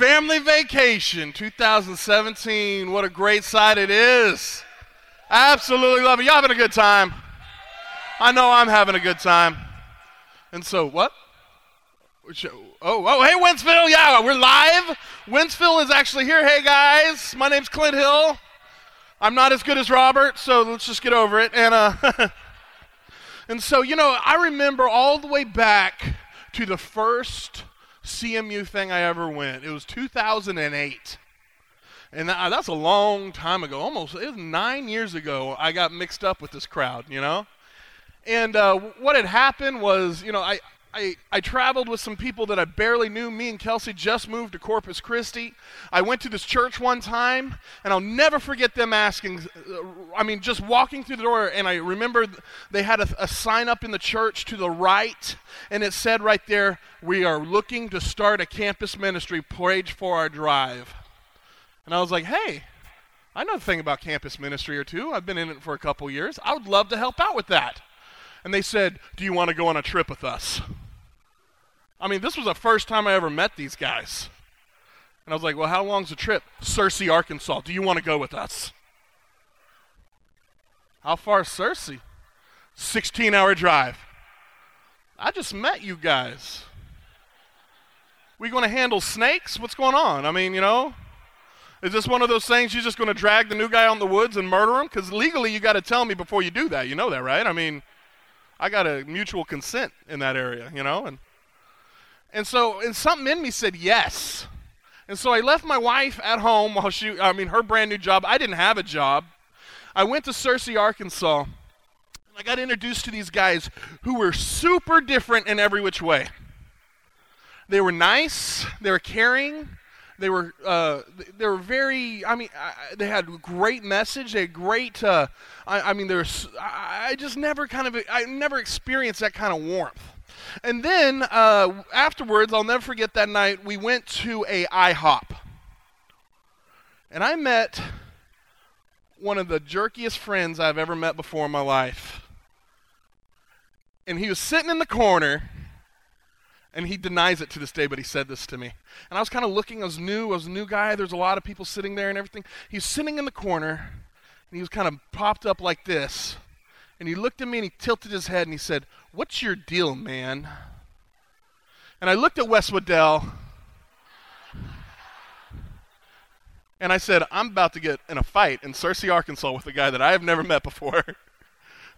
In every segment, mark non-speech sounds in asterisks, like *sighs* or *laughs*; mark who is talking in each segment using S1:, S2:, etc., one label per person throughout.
S1: Family Vacation 2017. What a great sight it is. Absolutely love it. Y'all having a good time? I know I'm having a good time. And so, what? Oh, oh, hey, Wentzville. Yeah, we're live. Wentzville is actually here. Hey, guys. My name's Clint Hill. I'm not as good as Robert, so let's just get over it. And, uh, *laughs* and so, you know, I remember all the way back to the first CMU thing I ever went. It was 2008. And that's a long time ago. Almost, it was nine years ago, I got mixed up with this crowd, you know? And uh, what had happened was, you know, I, I, I traveled with some people that I barely knew. Me and Kelsey just moved to Corpus Christi. I went to this church one time, and I'll never forget them asking. Uh, I mean, just walking through the door, and I remember they had a, a sign up in the church to the right, and it said right there, We are looking to start a campus ministry, page for our drive. And I was like, Hey, I know a thing about campus ministry or two. I've been in it for a couple years. I would love to help out with that. And they said, Do you want to go on a trip with us? I mean, this was the first time I ever met these guys. And I was like, well, how long's the trip? Searcy, Arkansas. Do you want to go with us? How far is Searcy? 16 hour drive. I just met you guys. We going to handle snakes? What's going on? I mean, you know, is this one of those things you're just going to drag the new guy on the woods and murder him? Because legally, you got to tell me before you do that. You know that, right? I mean, I got a mutual consent in that area, you know, and and so, and something in me said yes. And so I left my wife at home while she, I mean, her brand new job. I didn't have a job. I went to Searcy, Arkansas. And I got introduced to these guys who were super different in every which way. They were nice, they were caring, they were uh, they were very. I mean, I, they had great message. They had great. Uh, I, I, mean, there's. I just never kind of. I never experienced that kind of warmth. And then uh, afterwards, I'll never forget that night, we went to a IHOP. And I met one of the jerkiest friends I've ever met before in my life. And he was sitting in the corner, and he denies it to this day, but he said this to me. And I was kind of looking, I was new, I was a new guy, there's a lot of people sitting there and everything. He's sitting in the corner, and he was kind of popped up like this. And he looked at me and he tilted his head and he said, What's your deal, man? And I looked at Wes Waddell and I said, I'm about to get in a fight in Searcy, Arkansas with a guy that I have never met before. *laughs*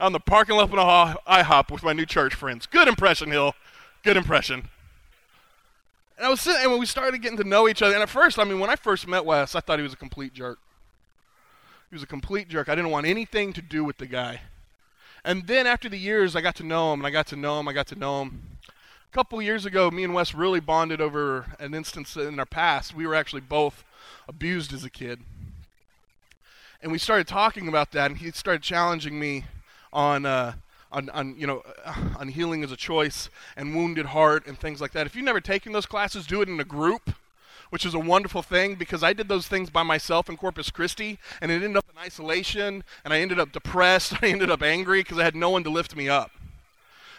S1: on the parking lot of an IHOP with my new church friends. Good impression, Hill. Good impression. And I was sitting, and when we started getting to know each other, and at first, I mean, when I first met Wes, I thought he was a complete jerk. He was a complete jerk. I didn't want anything to do with the guy. And then after the years, I got to know him, and I got to know him, I got to know him. A couple years ago, me and Wes really bonded over an instance in our past. We were actually both abused as a kid. And we started talking about that, and he started challenging me on, uh, on, on, you know, uh, on healing as a choice and wounded heart and things like that. If you've never taken those classes, do it in a group which is a wonderful thing because I did those things by myself in Corpus Christi, and it ended up in isolation, and I ended up depressed. *laughs* I ended up angry because I had no one to lift me up.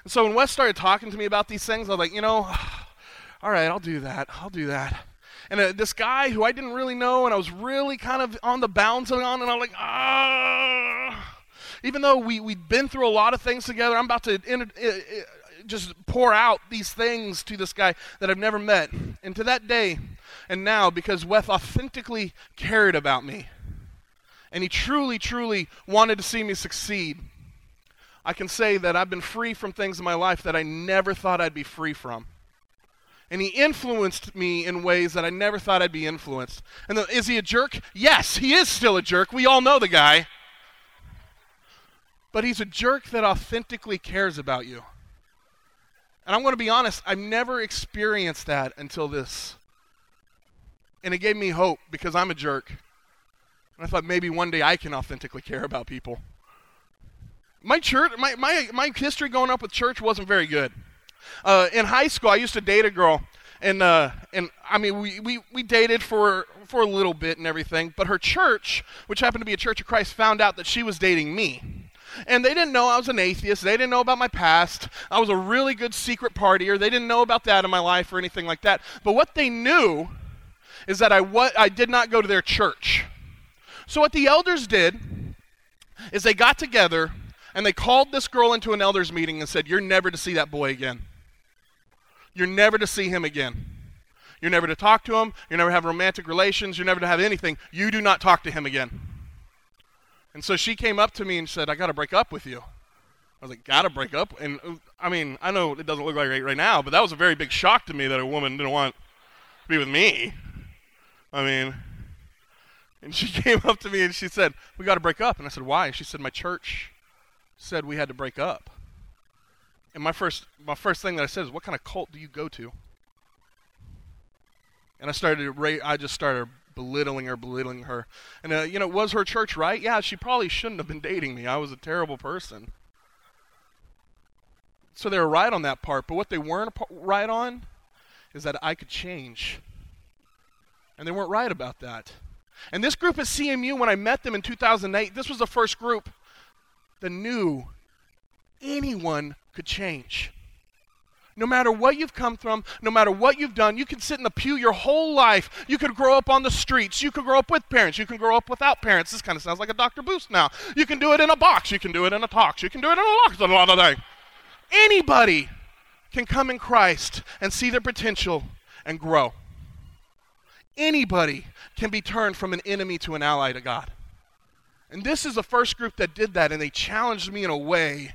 S1: And so when Wes started talking to me about these things, I was like, you know, *sighs* all right, I'll do that. I'll do that. And uh, this guy who I didn't really know, and I was really kind of on the bounds on, and I'm like, ah. Even though we, we'd been through a lot of things together, I'm about to uh, uh, just pour out these things to this guy that I've never met. And to that day, and now because Wes authentically cared about me and he truly, truly wanted to see me succeed, I can say that I've been free from things in my life that I never thought I'd be free from. And he influenced me in ways that I never thought I'd be influenced. And the, is he a jerk? Yes, he is still a jerk. We all know the guy. But he's a jerk that authentically cares about you. And I'm going to be honest, I've never experienced that until this and it gave me hope because I'm a jerk. And I thought maybe one day I can authentically care about people. My church, my, my, my history going up with church wasn't very good. Uh, in high school, I used to date a girl, and uh, and I mean, we, we, we dated for for a little bit and everything. But her church, which happened to be a Church of Christ, found out that she was dating me. And they didn't know I was an atheist. They didn't know about my past. I was a really good secret partier. They didn't know about that in my life or anything like that. But what they knew is that I, wa- I did not go to their church. So, what the elders did is they got together and they called this girl into an elders meeting and said, You're never to see that boy again. You're never to see him again. You're never to talk to him. You're never to have romantic relations. You're never to have anything. You do not talk to him again. And so she came up to me and said, I got to break up with you. I was like, gotta break up? And uh, I mean, I know it doesn't look like it right now, but that was a very big shock to me that a woman didn't want to be with me. I mean, and she *laughs* came up to me and she said, We gotta break up. And I said, Why? She said, My church said we had to break up. And my first, my first thing that I said is, What kind of cult do you go to? And I started, I just started belittling her, belittling her. And, uh, you know, was her church right? Yeah, she probably shouldn't have been dating me. I was a terrible person. So they were right on that part, but what they weren't right on is that I could change. And they weren't right about that. And this group at CMU, when I met them in 2008, this was the first group that knew anyone could change. No matter what you've come from, no matter what you've done, you can sit in the pew your whole life. You could grow up on the streets. You could grow up with parents. You can grow up without parents. This kind of sounds like a Dr. Seuss now. You can do it in a box. You can do it in a talks. You can do it in. A lot of things. Anybody can come in Christ and see their potential and grow. Anybody can be turned from an enemy to an ally to God. And this is the first group that did that, and they challenged me in a way.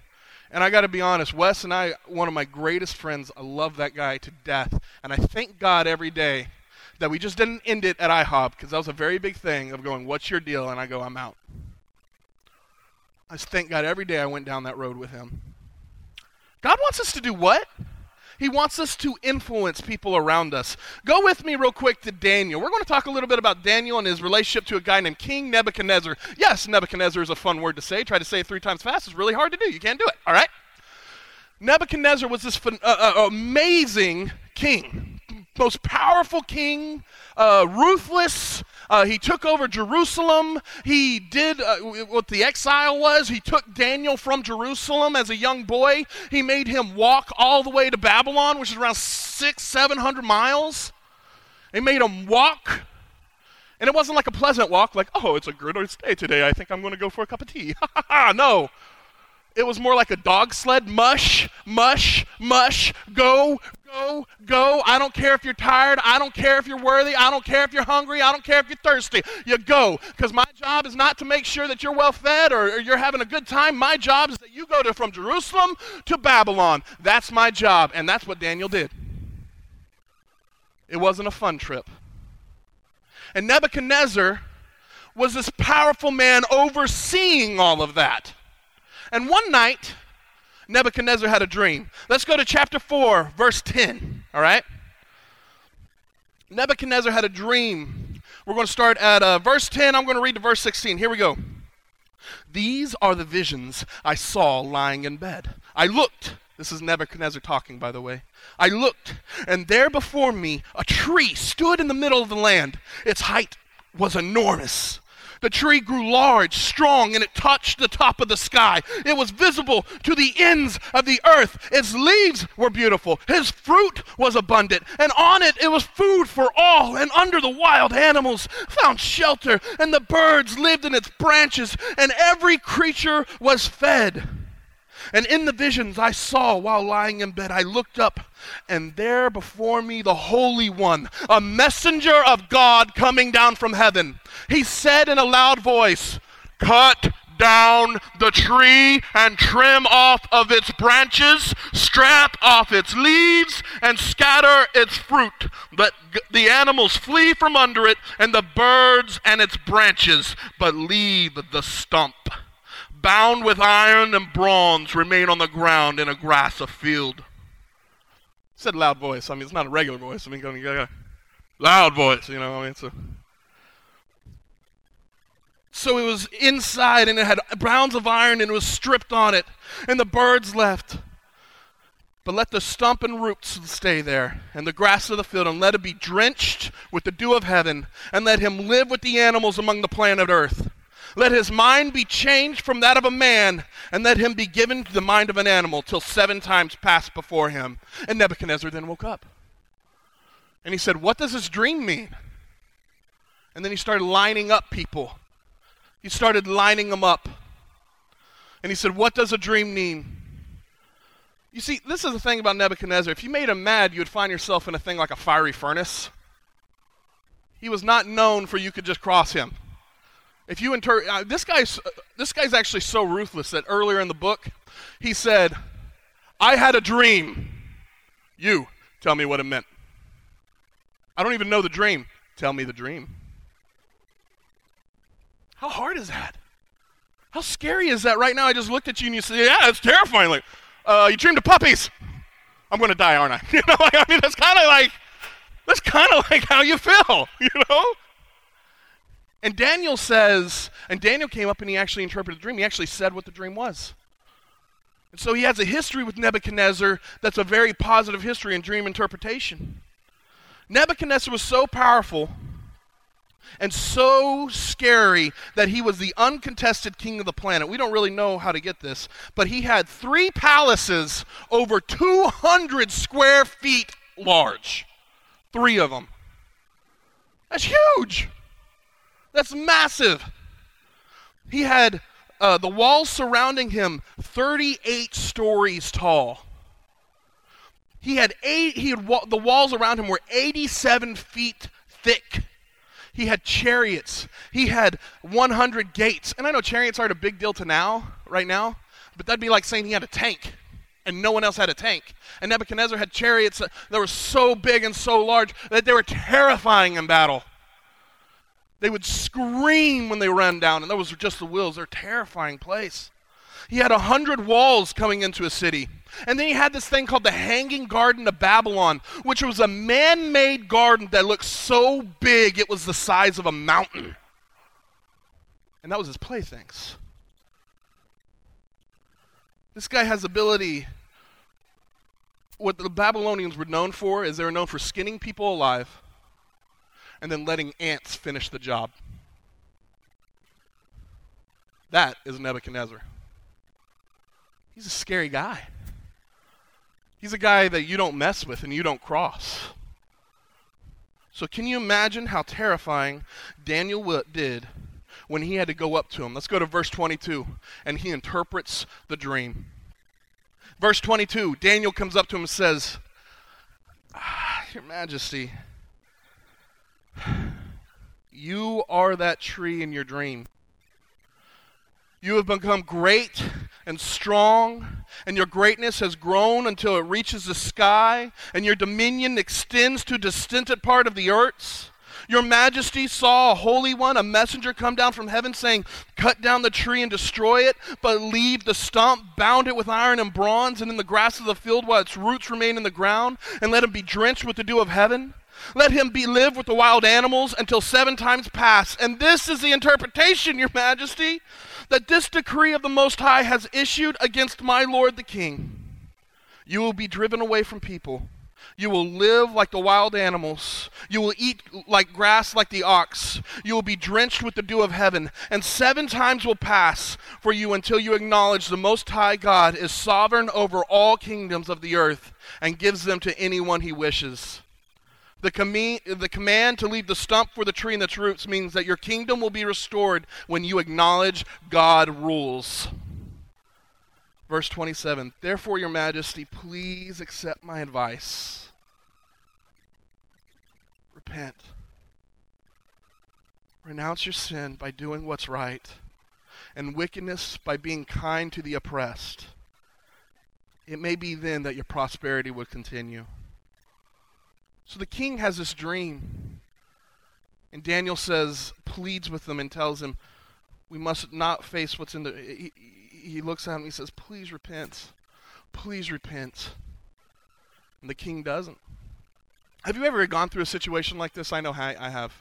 S1: And I got to be honest, Wes and I, one of my greatest friends, I love that guy to death. And I thank God every day that we just didn't end it at IHOP because that was a very big thing of going, What's your deal? And I go, I'm out. I thank God every day I went down that road with him. God wants us to do what? He wants us to influence people around us. Go with me, real quick, to Daniel. We're going to talk a little bit about Daniel and his relationship to a guy named King Nebuchadnezzar. Yes, Nebuchadnezzar is a fun word to say. Try to say it three times fast. It's really hard to do. You can't do it, all right? Nebuchadnezzar was this uh, uh, amazing king, most powerful king, uh, ruthless, uh, he took over Jerusalem. He did uh, what the exile was. He took Daniel from Jerusalem as a young boy. He made him walk all the way to Babylon, which is around six, seven hundred miles. He made him walk. And it wasn't like a pleasant walk, like, oh, it's a good day today. I think I'm going to go for a cup of tea. *laughs* no. It was more like a dog sled mush, mush, mush, go, Go, go. I don't care if you're tired. I don't care if you're worthy. I don't care if you're hungry. I don't care if you're thirsty. You go. Because my job is not to make sure that you're well fed or, or, you're having a good time. My job is that you go to, from Jerusalem to Babylon. That's my job. And that's what Daniel did. It wasn't a fun trip. And Nebuchadnezzar was this powerful man overseeing all of that. And one night, Nebuchadnezzar had a dream. Let's go to chapter 4, verse 10. All right? Nebuchadnezzar had a dream. We're going to start at uh, verse 10. I'm going to read to verse 16. Here we go. These are the visions I saw lying in bed. I looked. This is Nebuchadnezzar talking, by the way. I looked, and there before me a tree stood in the middle of the land. Its height was enormous the tree grew large, strong, and it touched the top of the sky. It was visible to the ends of the earth. Its leaves were beautiful. His fruit was abundant, and on it it was food for all. And under the wild animals found shelter, and the birds lived in its branches, and every creature was fed. And in the visions I saw while lying in bed, I looked up, and there before me the Holy One, a messenger of God coming down from heaven. He said in a loud voice, Cut down the tree and trim off of its branches, strap off its leaves, and scatter its fruit. Let the animals flee from under it, and the birds and its branches, but leave the stump bound with iron and bronze, remain on the ground in a grass of field. Said loud voice. I mean, it's not a regular voice. I mean, going a loud voice. You know, what I mean, it's a. So it was inside, and it had bounds of iron, and it was stripped on it, and the birds left. But let the stump and roots stay there, and the grass of the field, and let it be drenched with the dew of heaven, and let him live with the animals among the planet earth. Let his mind be changed from that of a man, and let him be given the mind of an animal, till seven times pass before him. And Nebuchadnezzar then woke up. And he said, What does this dream mean? And then he started lining up people. He started lining them up. And he said, What does a dream mean? You see, this is the thing about Nebuchadnezzar. If you made him mad, you would find yourself in a thing like a fiery furnace. He was not known for you could just cross him. If you inter- uh, this guy's uh, this guy's actually so ruthless that earlier in the book he said, "I had a dream. You tell me what it meant. I don't even know the dream. Tell me the dream." How hard is that? How scary is that right now? I just looked at you and you said, "Yeah, it's terrifying." Like, uh, you dreamed of puppies. I'm going to die, aren't I? *laughs* You know, like, I mean, that's kind of like that's kind of like how you feel, *laughs* you know. And Daniel says, and Daniel came up and he actually interpreted the dream. He actually said what the dream was. And so he has a history with Nebuchadnezzar that's a very positive history in dream interpretation. Nebuchadnezzar was so powerful and so scary that he was the uncontested king of the planet. We don't really know how to get this, but he had three palaces over 200 square feet large. Three of them. That's huge. That's massive. He had uh, the walls surrounding him 38 stories tall. He had eight. He had the walls around him were 87 feet thick. He had chariots. He had 100 gates. And I know chariots aren't a big deal to now, right now, but that'd be like saying he had a tank and no one else had a tank. And Nebuchadnezzar had chariots that were so big and so large that they were terrifying in battle. They would scream when they ran down, and those were just the wheels. They're a terrifying place. He had a hundred walls coming into a city. And then he had this thing called the Hanging Garden of Babylon, which was a man made garden that looked so big it was the size of a mountain. And that was his playthings. This guy has ability. What the Babylonians were known for is they were known for skinning people alive and then letting ants finish the job. That is Nebuchadnezzar. He's a scary guy. He's a guy that you don't mess with and you don't cross. So, can you imagine how terrifying Daniel did when he had to go up to him? Let's go to verse 22, and he interprets the dream. Verse 22 Daniel comes up to him and says, ah, Your Majesty, you are that tree in your dream. You have become great and strong, and your greatness has grown until it reaches the sky, and your dominion extends to distant part of the earth. Your majesty saw a holy one, a messenger come down from heaven saying, Cut down the tree and destroy it, but leave the stump, bound it with iron and bronze, and in the grass of the field while its roots remain in the ground, and let it be drenched with the dew of heaven. Let him be live with the wild animals until seven times pass. And this is the interpretation, your majesty, that this decree of the Most High has issued against my lord the king. You will be driven away from people. You will live like the wild animals. You will eat like grass like the ox. You will be drenched with the dew of heaven. And seven times will pass for you until you acknowledge the Most High God is sovereign over all kingdoms of the earth and gives them to anyone he wishes. The, com- the command to leave the stump for the tree and its roots means that your kingdom will be restored when you acknowledge God rules. Verse 27 Therefore, your majesty, please accept my advice. Repent. Renounce your sin by doing what's right, and wickedness by being kind to the oppressed. It may be then that your prosperity will continue. So the king has this dream. And Daniel says, pleads with them and tells him, we must not face what's in the. He, he looks at him and he says, please repent. Please repent. And the king doesn't. Have you ever gone through a situation like this? I know I have.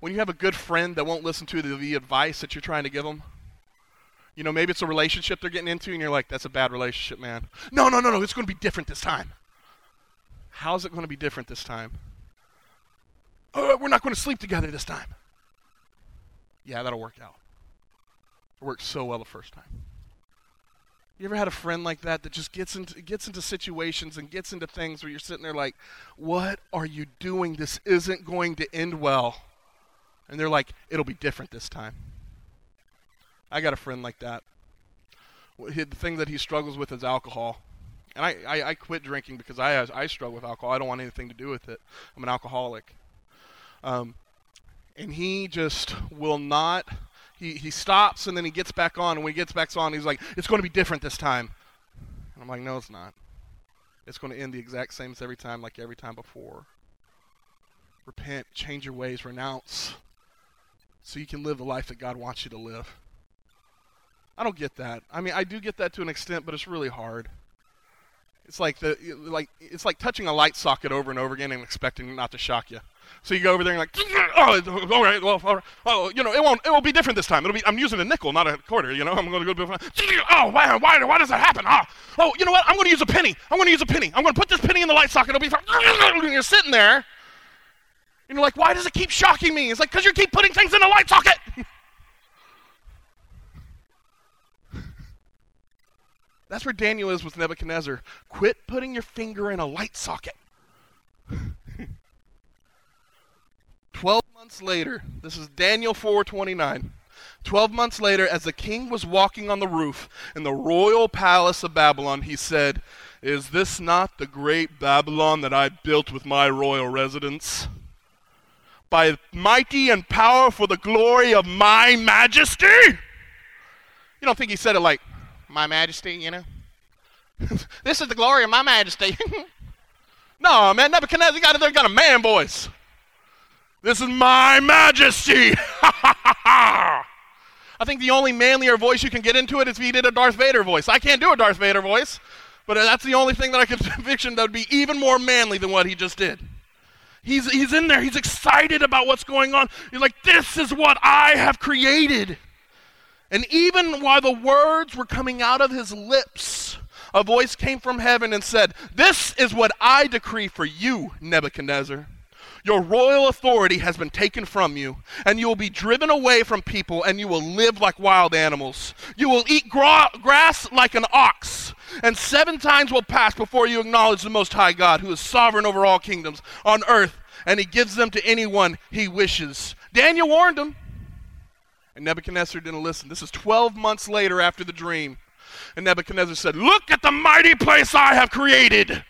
S1: When you have a good friend that won't listen to the, the advice that you're trying to give them, you know, maybe it's a relationship they're getting into, and you're like, that's a bad relationship, man. No, no, no, no, it's going to be different this time. How's it going to be different this time? Oh, we're not going to sleep together this time. Yeah, that'll work out. It worked so well the first time. You ever had a friend like that that just gets into gets into situations and gets into things where you're sitting there like, "What are you doing? This isn't going to end well." And they're like, it'll be different this time. I got a friend like that. The thing that he struggles with is alcohol. And I, I, I quit drinking because I, I struggle with alcohol. I don't want anything to do with it. I'm an alcoholic. Um, and he just will not. He, he stops and then he gets back on. And when he gets back on, he's like, it's going to be different this time. And I'm like, no, it's not. It's going to end the exact same as every time, like every time before. Repent, change your ways, renounce, so you can live the life that God wants you to live. I don't get that. I mean, I do get that to an extent, but it's really hard. It's like the like it's like touching a light socket over and over again and expecting not to shock you. So you go over there and like, *laughs* oh, oh, all right, well, all right, well, you know, it won't, it will be different this time. It'll be, I'm using a nickel, not a quarter. You know, I'm going to go. *laughs* Oh, why, why, why does that happen? Oh, oh, you know what? I'm going to use a penny. I'm going to use a penny. I'm going to put this penny in the light socket. It'll be fine. *laughs* You're sitting there, and you're like, why does it keep shocking me? It's like because you keep putting things in the light socket. That's where Daniel is with Nebuchadnezzar. Quit putting your finger in a light socket. *laughs* 12 months later, this is Daniel 4:29. 12 months later as the king was walking on the roof in the royal palace of Babylon, he said, "Is this not the great Babylon that I built with my royal residence? By mighty and power for the glory of my majesty?" You don't think he said it like, "My majesty," you know? *laughs* this is the glory of my majesty. *laughs* no, man, Nebuchadnezzar got, they got a man voice. This is my majesty. *laughs* I think the only manlier voice you can get into it is if you did a Darth Vader voice. I can't do a Darth Vader voice, but that's the only thing that I can conviction that would be even more manly than what he just did. He's, he's in there. He's excited about what's going on. He's like, this is what I have created. And even while the words were coming out of his lips, a voice came from heaven and said, This is what I decree for you, Nebuchadnezzar. Your royal authority has been taken from you, and you will be driven away from people, and you will live like wild animals. You will eat gra- grass like an ox, and seven times will pass before you acknowledge the Most High God, who is sovereign over all kingdoms on earth, and he gives them to anyone he wishes. Daniel warned him, and Nebuchadnezzar didn't listen. This is 12 months later after the dream. And Nebuchadnezzar said, Look at the mighty place I have created.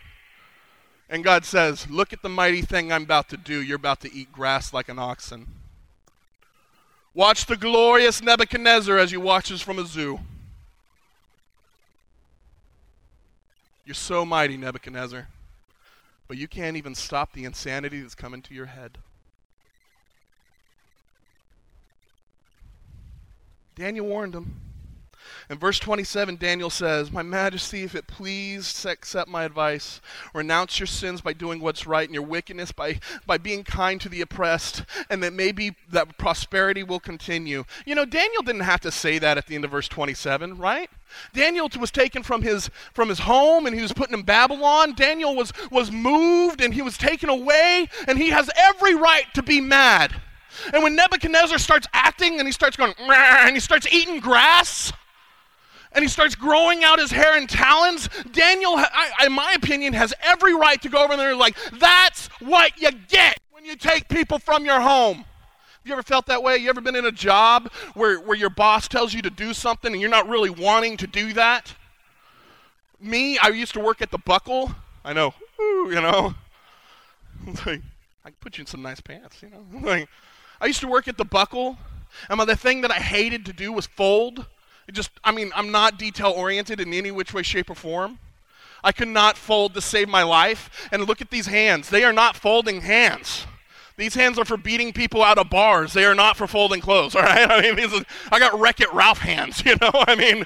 S1: And God says, Look at the mighty thing I'm about to do. You're about to eat grass like an oxen. Watch the glorious Nebuchadnezzar as you watch this from a zoo. You're so mighty, Nebuchadnezzar, but you can't even stop the insanity that's coming to your head. Daniel warned him. In verse 27, Daniel says, My majesty, if it please, accept my advice. Renounce your sins by doing what's right and your wickedness by, by being kind to the oppressed, and that maybe that prosperity will continue. You know, Daniel didn't have to say that at the end of verse 27, right? Daniel was taken from his from his home and he was put in Babylon. Daniel was was moved and he was taken away and he has every right to be mad. And when Nebuchadnezzar starts acting and he starts going and he starts eating grass, and he starts growing out his hair and talons, Daniel, I, in my opinion, has every right to go over there and like, that's what you get when you take people from your home. Have you ever felt that way? You ever been in a job where, where your boss tells you to do something and you're not really wanting to do that? Me, I used to work at the Buckle. I know, Ooh, you know. *laughs* Like, I can put you in some nice pants, you know. *laughs* Like, I used to work at the Buckle, and the thing that I hated to do was fold. It just, I mean, I'm not detail oriented in any which way, shape, or form. I could not fold to save my life. And look at these hands. They are not folding hands. These hands are for beating people out of bars. They are not for folding clothes, *laughs* all right? I mean, these are, I got Wreck It Ralph hands, *laughs* you know? I mean,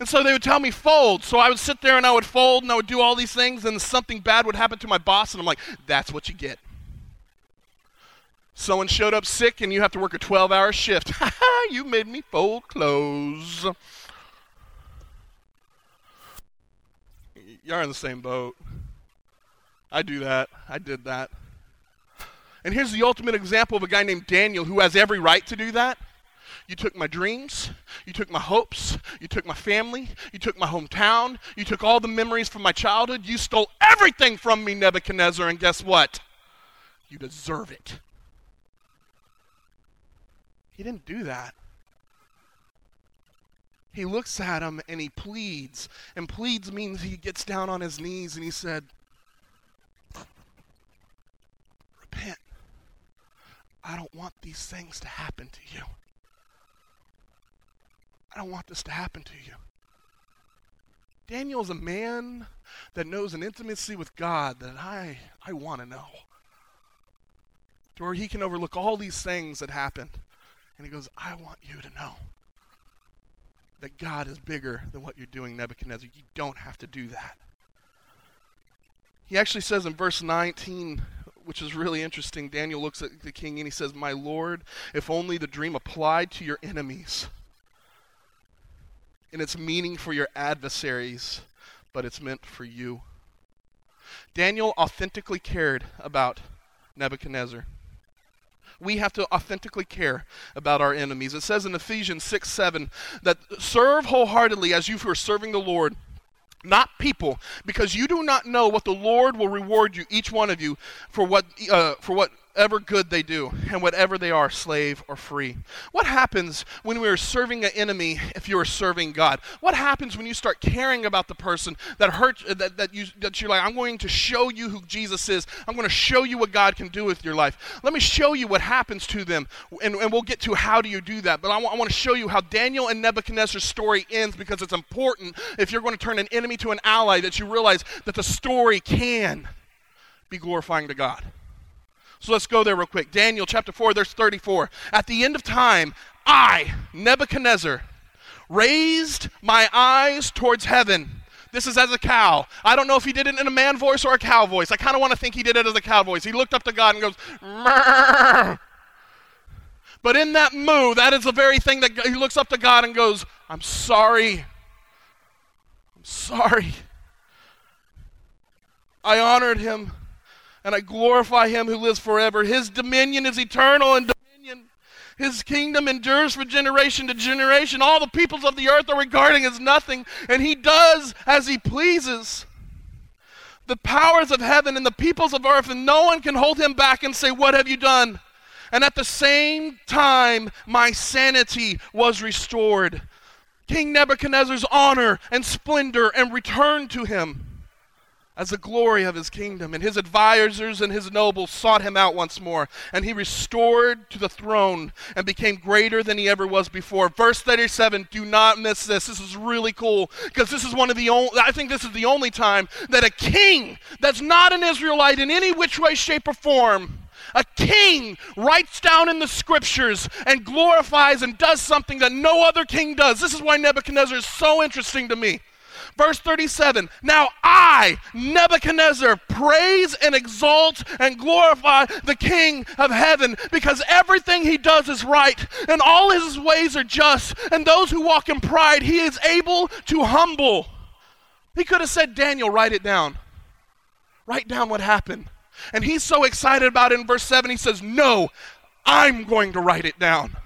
S1: and so they would tell me fold. So I would sit there and I would fold and I would do all these things, and something bad would happen to my boss, and I'm like, that's what you get. Someone showed up sick and you have to work a 12 hour shift. *laughs* you made me fold clothes. Y'all are in the same boat. I do that. I did that. And here's the ultimate example of a guy named Daniel who has every right to do that. You took my dreams, you took my hopes, you took my family, you took my hometown, you took all the memories from my childhood, you stole everything from me, Nebuchadnezzar, and guess what? You deserve it. He didn't do that. He looks at him and he pleads. And pleads means he gets down on his knees and he said, Repent. I don't want these things to happen to you. I don't want this to happen to you. Daniel is a man that knows an intimacy with God that I, I want to know. To where he can overlook all these things that happened. And he goes, I want you to know that God is bigger than what you're doing, Nebuchadnezzar. You don't have to do that. He actually says in verse 19, which is really interesting, Daniel looks at the king and he says, My Lord, if only the dream applied to your enemies and its meaning for your adversaries, but it's meant for you. Daniel authentically cared about Nebuchadnezzar. We have to authentically care about our enemies. It says in Ephesians 6 7 that serve wholeheartedly as you who are serving the Lord, not people, because you do not know what the Lord will reward you, each one of you, for what, uh, for what whatever good they do and whatever they are, slave or free. What happens when we are serving an enemy if you are serving God? What happens when you start caring about the person that hurt that, that you that you're like, I'm going to show you who Jesus is. I'm going to show you what God can do with your life. Let me show you what happens to them. And, and we'll get to how do you do that. But I, w- I want to show you how Daniel and Nebuchadnezzar's story ends because it's important if you're going to turn an enemy to an ally that you realize that the story can be glorifying to God. So let's go there real quick. Daniel chapter 4, verse 34. At the end of time, I, Nebuchadnezzar, raised my eyes towards heaven. This is as a cow. I don't know if he did it in a man voice or a cow voice. I kind of want to think he did it as a cow voice. He looked up to God and goes, Murr. But in that moo, that is the very thing that he looks up to God and goes, I'm sorry. I'm sorry. I honored him and I glorify him who lives forever. His dominion is eternal and dominion. His kingdom endures from generation to generation. All the peoples of the earth are regarding as nothing, and he does as he pleases. The powers of heaven and the peoples of earth, and no one can hold him back and say, What have you done? And at the same time, my sanity was restored. King Nebuchadnezzar's honor and splendor and returned to him as the glory of his kingdom. And his advisers and his nobles sought him out once more, and he restored to the throne and became greater than he ever was before. Verse 37, do not miss this. This is really cool because this is one of the only, I think this is the only time that a king that's not an Israelite in any which way, shape, or form. A king writes down in the scriptures and glorifies and does something that no other king does. This is why Nebuchadnezzar is so interesting to me. Verse 37 Now I, Nebuchadnezzar, praise and exalt and glorify the King of heaven because everything he does is right and all his ways are just. And those who walk in pride, he is able to humble. He could have said, Daniel, write it down. Write down what happened. And he's so excited about it in verse 7, he says, No, I'm going to write it down.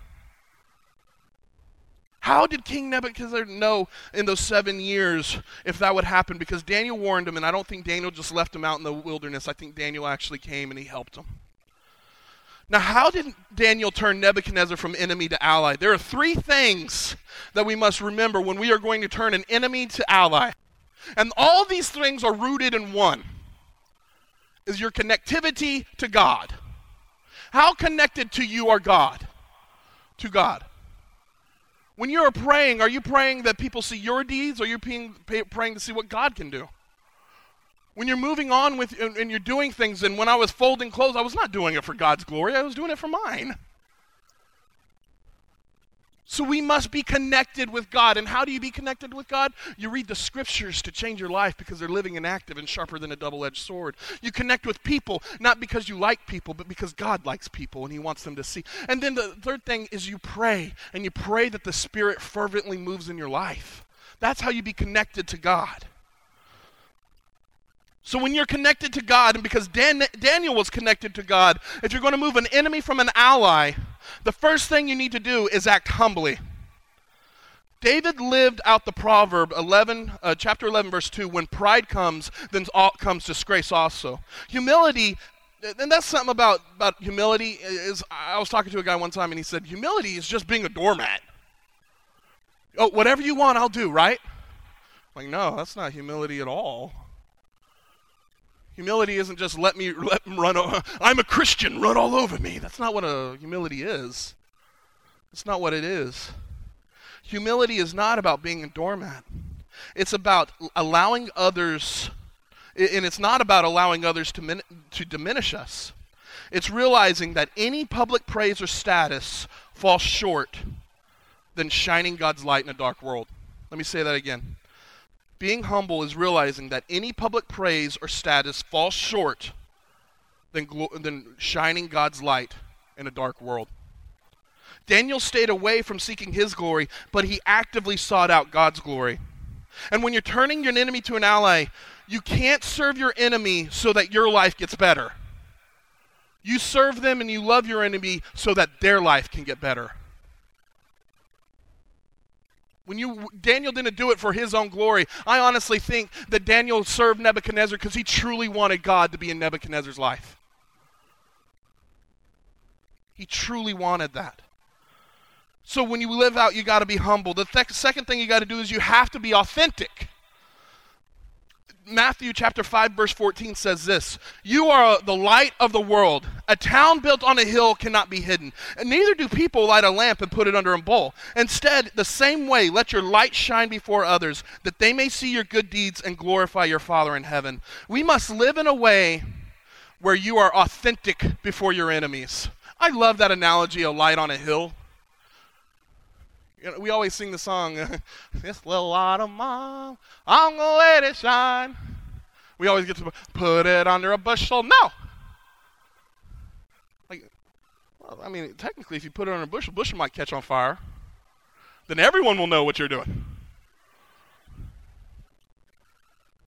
S1: How did King Nebuchadnezzar know in those seven years if that would happen? Because Daniel warned him, and I don't think Daniel just left him out in the wilderness. I think Daniel actually came and he helped him. Now, how did Daniel turn Nebuchadnezzar from enemy to ally? There are three things that we must remember when we are going to turn an enemy to ally. And all these things are rooted in one is your connectivity to God. How connected to you are God? To God. When you're praying, are you praying that people see your deeds or are you praying, praying to see what God can do? When you're moving on with and you're doing things, and when I was folding clothes, I was not doing it for God's glory, I was doing it for mine. So we must be connected with God. And how do you be connected with God? You read the scriptures to change your life because they're living and active and sharper than a double edged sword. You connect with people, not because you like people, but because God likes people and He wants them to see. And then the third thing is you pray, and you pray that the Spirit fervently moves in your life. That's how you be connected to God. So when you're connected to God, and because Dan, Daniel was connected to God, if you're going to move an enemy from an ally, the first thing you need to do is act humbly. David lived out the proverb 11, uh, chapter 11, verse 2 when pride comes, then comes disgrace also. Humility and that's something about, about humility is I was talking to a guy one time and he said, humility is just being a doormat. Oh, whatever you want, I'll do, right? I'm like, no, that's not humility at all. Humility isn't just let me *laughs* let them run. *laughs* I'm a Christian, run all over me. That's not what a humility is. That's not what it is. Humility is not about being a doormat. It's about allowing others, and it's not about allowing others to, min, to diminish us. It's realizing that any public praise or status falls short than shining God's light in a dark world. Let me say that again. Being humble is realizing that any public praise or status falls short than, glo- than shining God's light in a dark world. Daniel stayed away from seeking his glory, but he actively sought out God's glory. And when you're turning your enemy to an ally, you can't serve your enemy so that your life gets better. You serve them and you love your enemy so that their life can get better. When you Daniel didn't do it for his own glory. I honestly think that Daniel served Nebuchadnezzar because he truly wanted God to be in Nebuchadnezzar's life. He truly wanted that. So when you live out, you got to be humble. The th- second thing you got to do is you have to be authentic. Matthew chapter 5 verse 14 says this, "You are the light of the world. A town built on a hill cannot be hidden, and neither do people light a lamp and put it under a bowl. Instead, the same way let your light shine before others, that they may see your good deeds and glorify your Father in heaven." We must live in a way where you are authentic before your enemies. I love that analogy of light on a hill. You know, we always sing the song, *laughs* "This little light of mine, I'm gonna let it shine." We always get to put it under a bushel. No. Like, well, I mean, technically, if you put it under a bushel, the bushel might catch on fire. Then everyone will know what you're doing.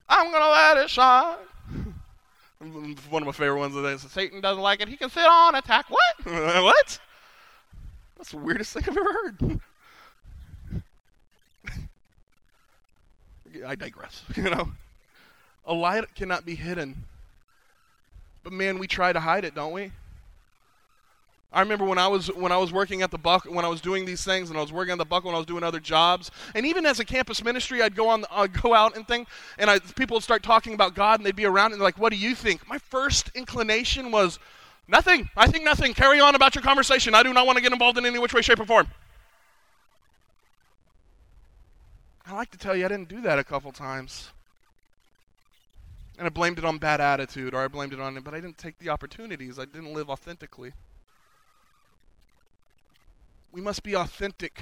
S1: I'm gonna let it shine. *laughs* One of my favorite ones is Satan doesn't like it. He can sit on attack. What? *laughs* what? That's the weirdest thing I've ever heard. I digress. *laughs* You know, a light cannot be hidden. But man, we try to hide it, don't we? I remember when I was when I was working at the Buck when I was doing these things and I was working at the Buck when I was doing other jobs and even as a campus ministry I'd go on I'd go out and thing and I, people would start talking about God and they'd be around and they're like what do you think? My first inclination was nothing. I think nothing. Carry on about your conversation. I do not want to get involved in any which way, shape, or form. I like to tell you I didn't do that a couple times. And I blamed it on bad attitude or I blamed it on it, but I didn't take the opportunities. I didn't live authentically. We must be authentic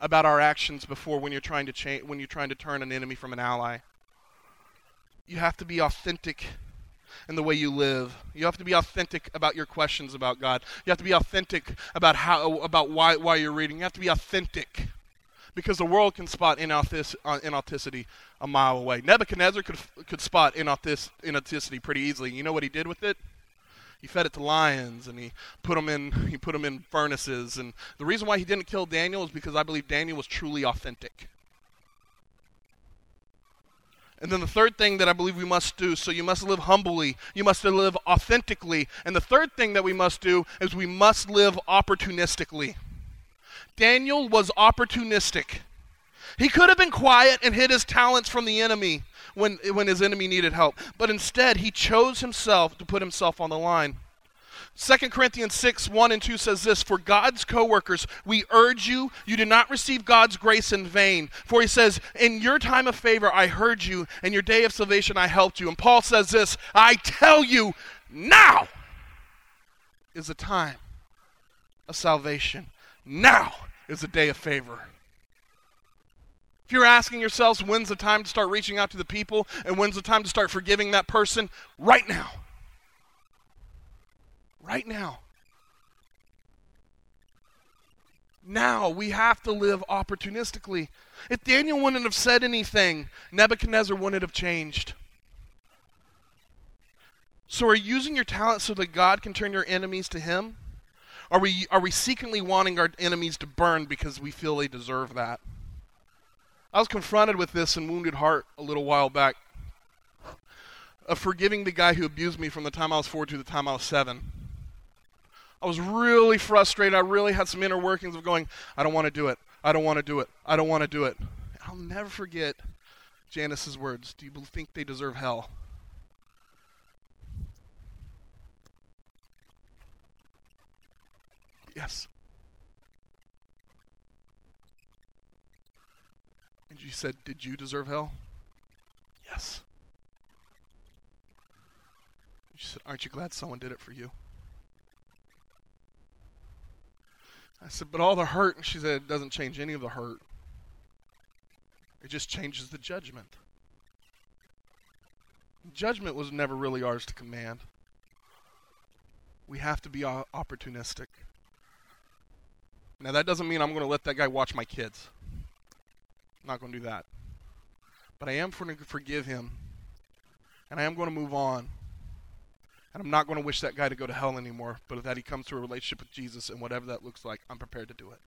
S1: about our actions before when you're trying to change when you're trying to turn an enemy from an ally. You have to be authentic in the way you live. You have to be authentic about your questions about God. You have to be authentic about how about why why you're reading. You have to be authentic because the world can spot uh, inauthenticity a mile away. Nebuchadnezzar could, could spot inauthenticity pretty easily. You know what he did with it? He fed it to lions and he put them in *laughs* he put them in furnaces. And the reason why he didn't kill Daniel is because I believe Daniel was truly authentic. And then the third thing that I believe we must do, so you must live humbly, you must live authentically. And the third thing that we must do is we must live opportunistically. Daniel was opportunistic. He could have been quiet and hid his talents from the enemy when, when his enemy needed help, but instead he chose himself to put himself on the line. 2 Corinthians 6, 1 and 2 says this For God's co workers, we urge you, you did not receive God's grace in vain. For he says, In your time of favor I heard you, and your day of salvation I helped you. And Paul says this I tell you, now is the time of salvation. Now is a day of favor. If you're asking yourselves when's the time to start reaching out to the people and when's the time to start forgiving that person, right now. Right now. Now we have to live opportunistically. If Daniel wouldn't have said anything, Nebuchadnezzar wouldn't have changed. So are you using your talent so that God can turn your enemies to him? Are we, are we secretly wanting our enemies to burn because we feel they deserve that? I was confronted with this in Wounded Heart a little while back. of forgiving the guy who abused me from the time I was four to the time I was seven. I was really frustrated. I really had some inner workings of going, I don't want to do it. I don't want to do it. I don't want to do it. I'll never forget Janice's words. Do you think they deserve hell? Yes. And she said, Did you deserve hell? Yes. She said, Aren't you glad someone did it for you? I said, But all the hurt. And she said, It doesn't change any of the hurt, it just changes the judgment. Judgment was never really ours to command. We have to be opportunistic. Now, that doesn't mean I'm going to let that guy watch my kids. I'm not going to do that. But I am going to forgive him. And I am going to move on. And I'm not going to wish that guy to go to hell anymore, but that he comes to a relationship with Jesus and whatever that looks like, I'm prepared to do it.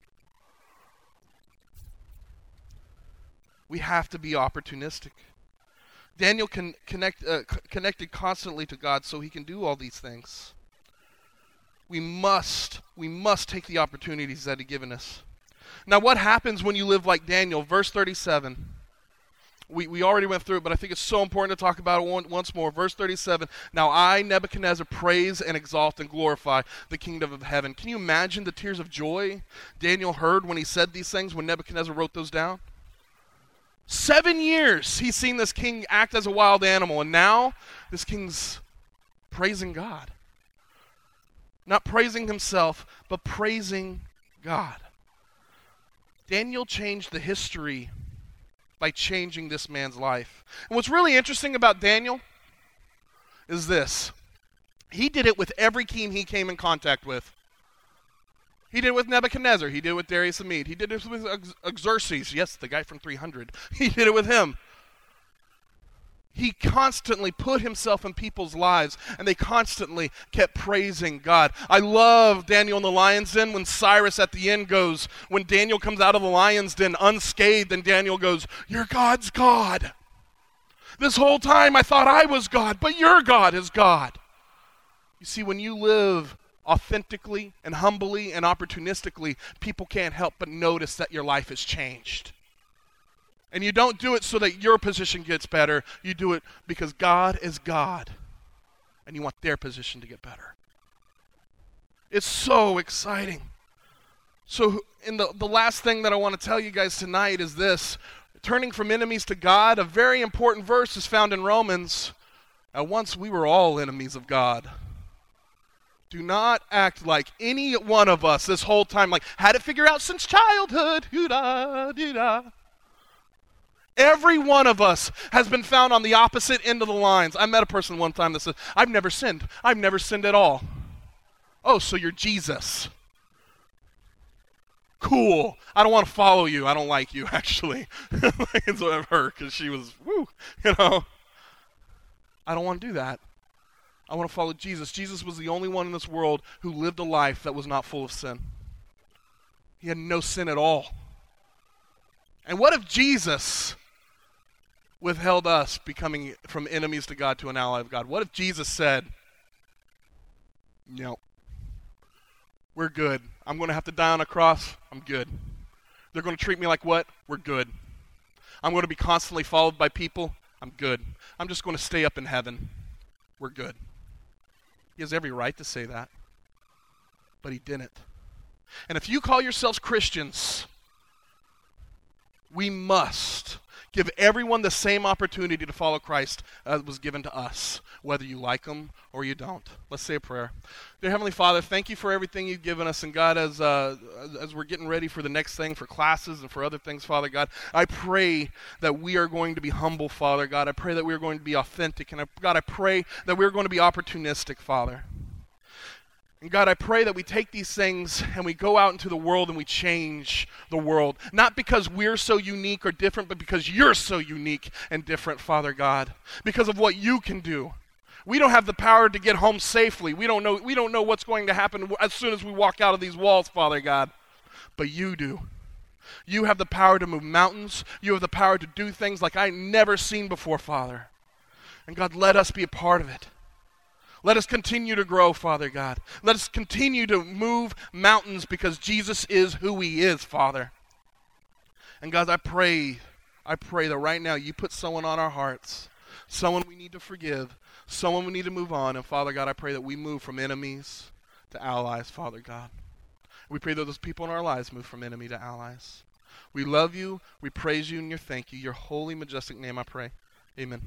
S1: We have to be opportunistic. Daniel can connect, uh, connected constantly to God so he can do all these things. We must, we must take the opportunities that He's given us. Now, what happens when you live like Daniel? Verse 37. We, we already went through it, but I think it's so important to talk about it one, once more. Verse 37 Now I, Nebuchadnezzar, praise and exalt and glorify the kingdom of heaven. Can you imagine the tears of joy Daniel heard when he said these things, when Nebuchadnezzar wrote those down? Seven years he's seen this king act as a wild animal, and now this king's praising God. Not praising himself, but praising God. Daniel changed the history by changing this man's life. And what's really interesting about Daniel is this he did it with every king he came in contact with. He did it with Nebuchadnezzar. He did it with Darius the Mede. He did it with Xerxes. Yes, the guy from 300. *laughs* He did it with him he constantly put himself in people's lives and they constantly kept praising God. I love Daniel in the lion's den when Cyrus at the end goes, when Daniel comes out of the lion's den unscathed, and Daniel goes, Your God's God. This whole time I thought I was God, but your God is God. You see, when you live authentically and humbly and opportunistically, people can't help but notice that your life has changed. And you don't do it so that your position gets better. You do it because God is God. And you want their position to get better. It's so exciting. So, in the, the last thing that I want to tell you guys tonight is this turning from enemies to God, a very important verse is found in Romans. At once we were all enemies of God. Do not act like any one of us this whole time, like, had it figured out since childhood. Doo-da, doo-da. Every one of us has been found on the opposite end of the lines. I met a person one time that said, I've never sinned. I've never sinned at all. Oh, so you're Jesus. Cool. I don't want to follow you. I don't like you, *laughs* actually. *laughs* That's what I've heard because she was, woo, you know. I don't want to do that. I want to follow Jesus. Jesus was the only one in this world who lived a life that was not full of sin. He had no sin at all. And what if Jesus withheld us becoming from enemies to God to an ally of God? What if Jesus said, No, we're good. I'm going to have to die on a cross. I'm good. They're going to treat me like what? We're good. I'm going to be constantly followed by people. I'm good. I'm just going to stay up in heaven. We're good. He has every right to say that, but he didn't. And if you call yourselves Christians, we must give everyone the same opportunity to follow Christ that was given to us, whether you like them or you don't. Let's say a prayer. Dear Heavenly Father, thank you for everything you've given us. And God, as, uh, as we're getting ready for the next thing, for classes and for other things, Father God, I pray that we are going to be humble, Father God. I pray that we are going to be authentic. And I, God, I pray that we're going to be opportunistic, Father. And God, I pray that we take these things and we go out into the world and we change the world. Not because we're so unique or different, but because you're so unique and different, Father God. Because of what you can do. We don't have the power to get home safely. We don't know, we don't know what's going to happen as soon as we walk out of these walls, Father God. But you do. You have the power to move mountains. You have the power to do things like I never seen before, Father. And God, let us be a part of it. Let us continue to grow, Father God. Let us continue to move mountains because Jesus is who He is, Father. And God, I pray, I pray that right now you put someone on our hearts, someone we need to forgive, someone we need to move on. And Father God, I pray that we move from enemies to allies, Father God. We pray that those people in our lives move from enemy to allies. We love you. We praise you and your thank you. Your holy, majestic name, I pray. Amen.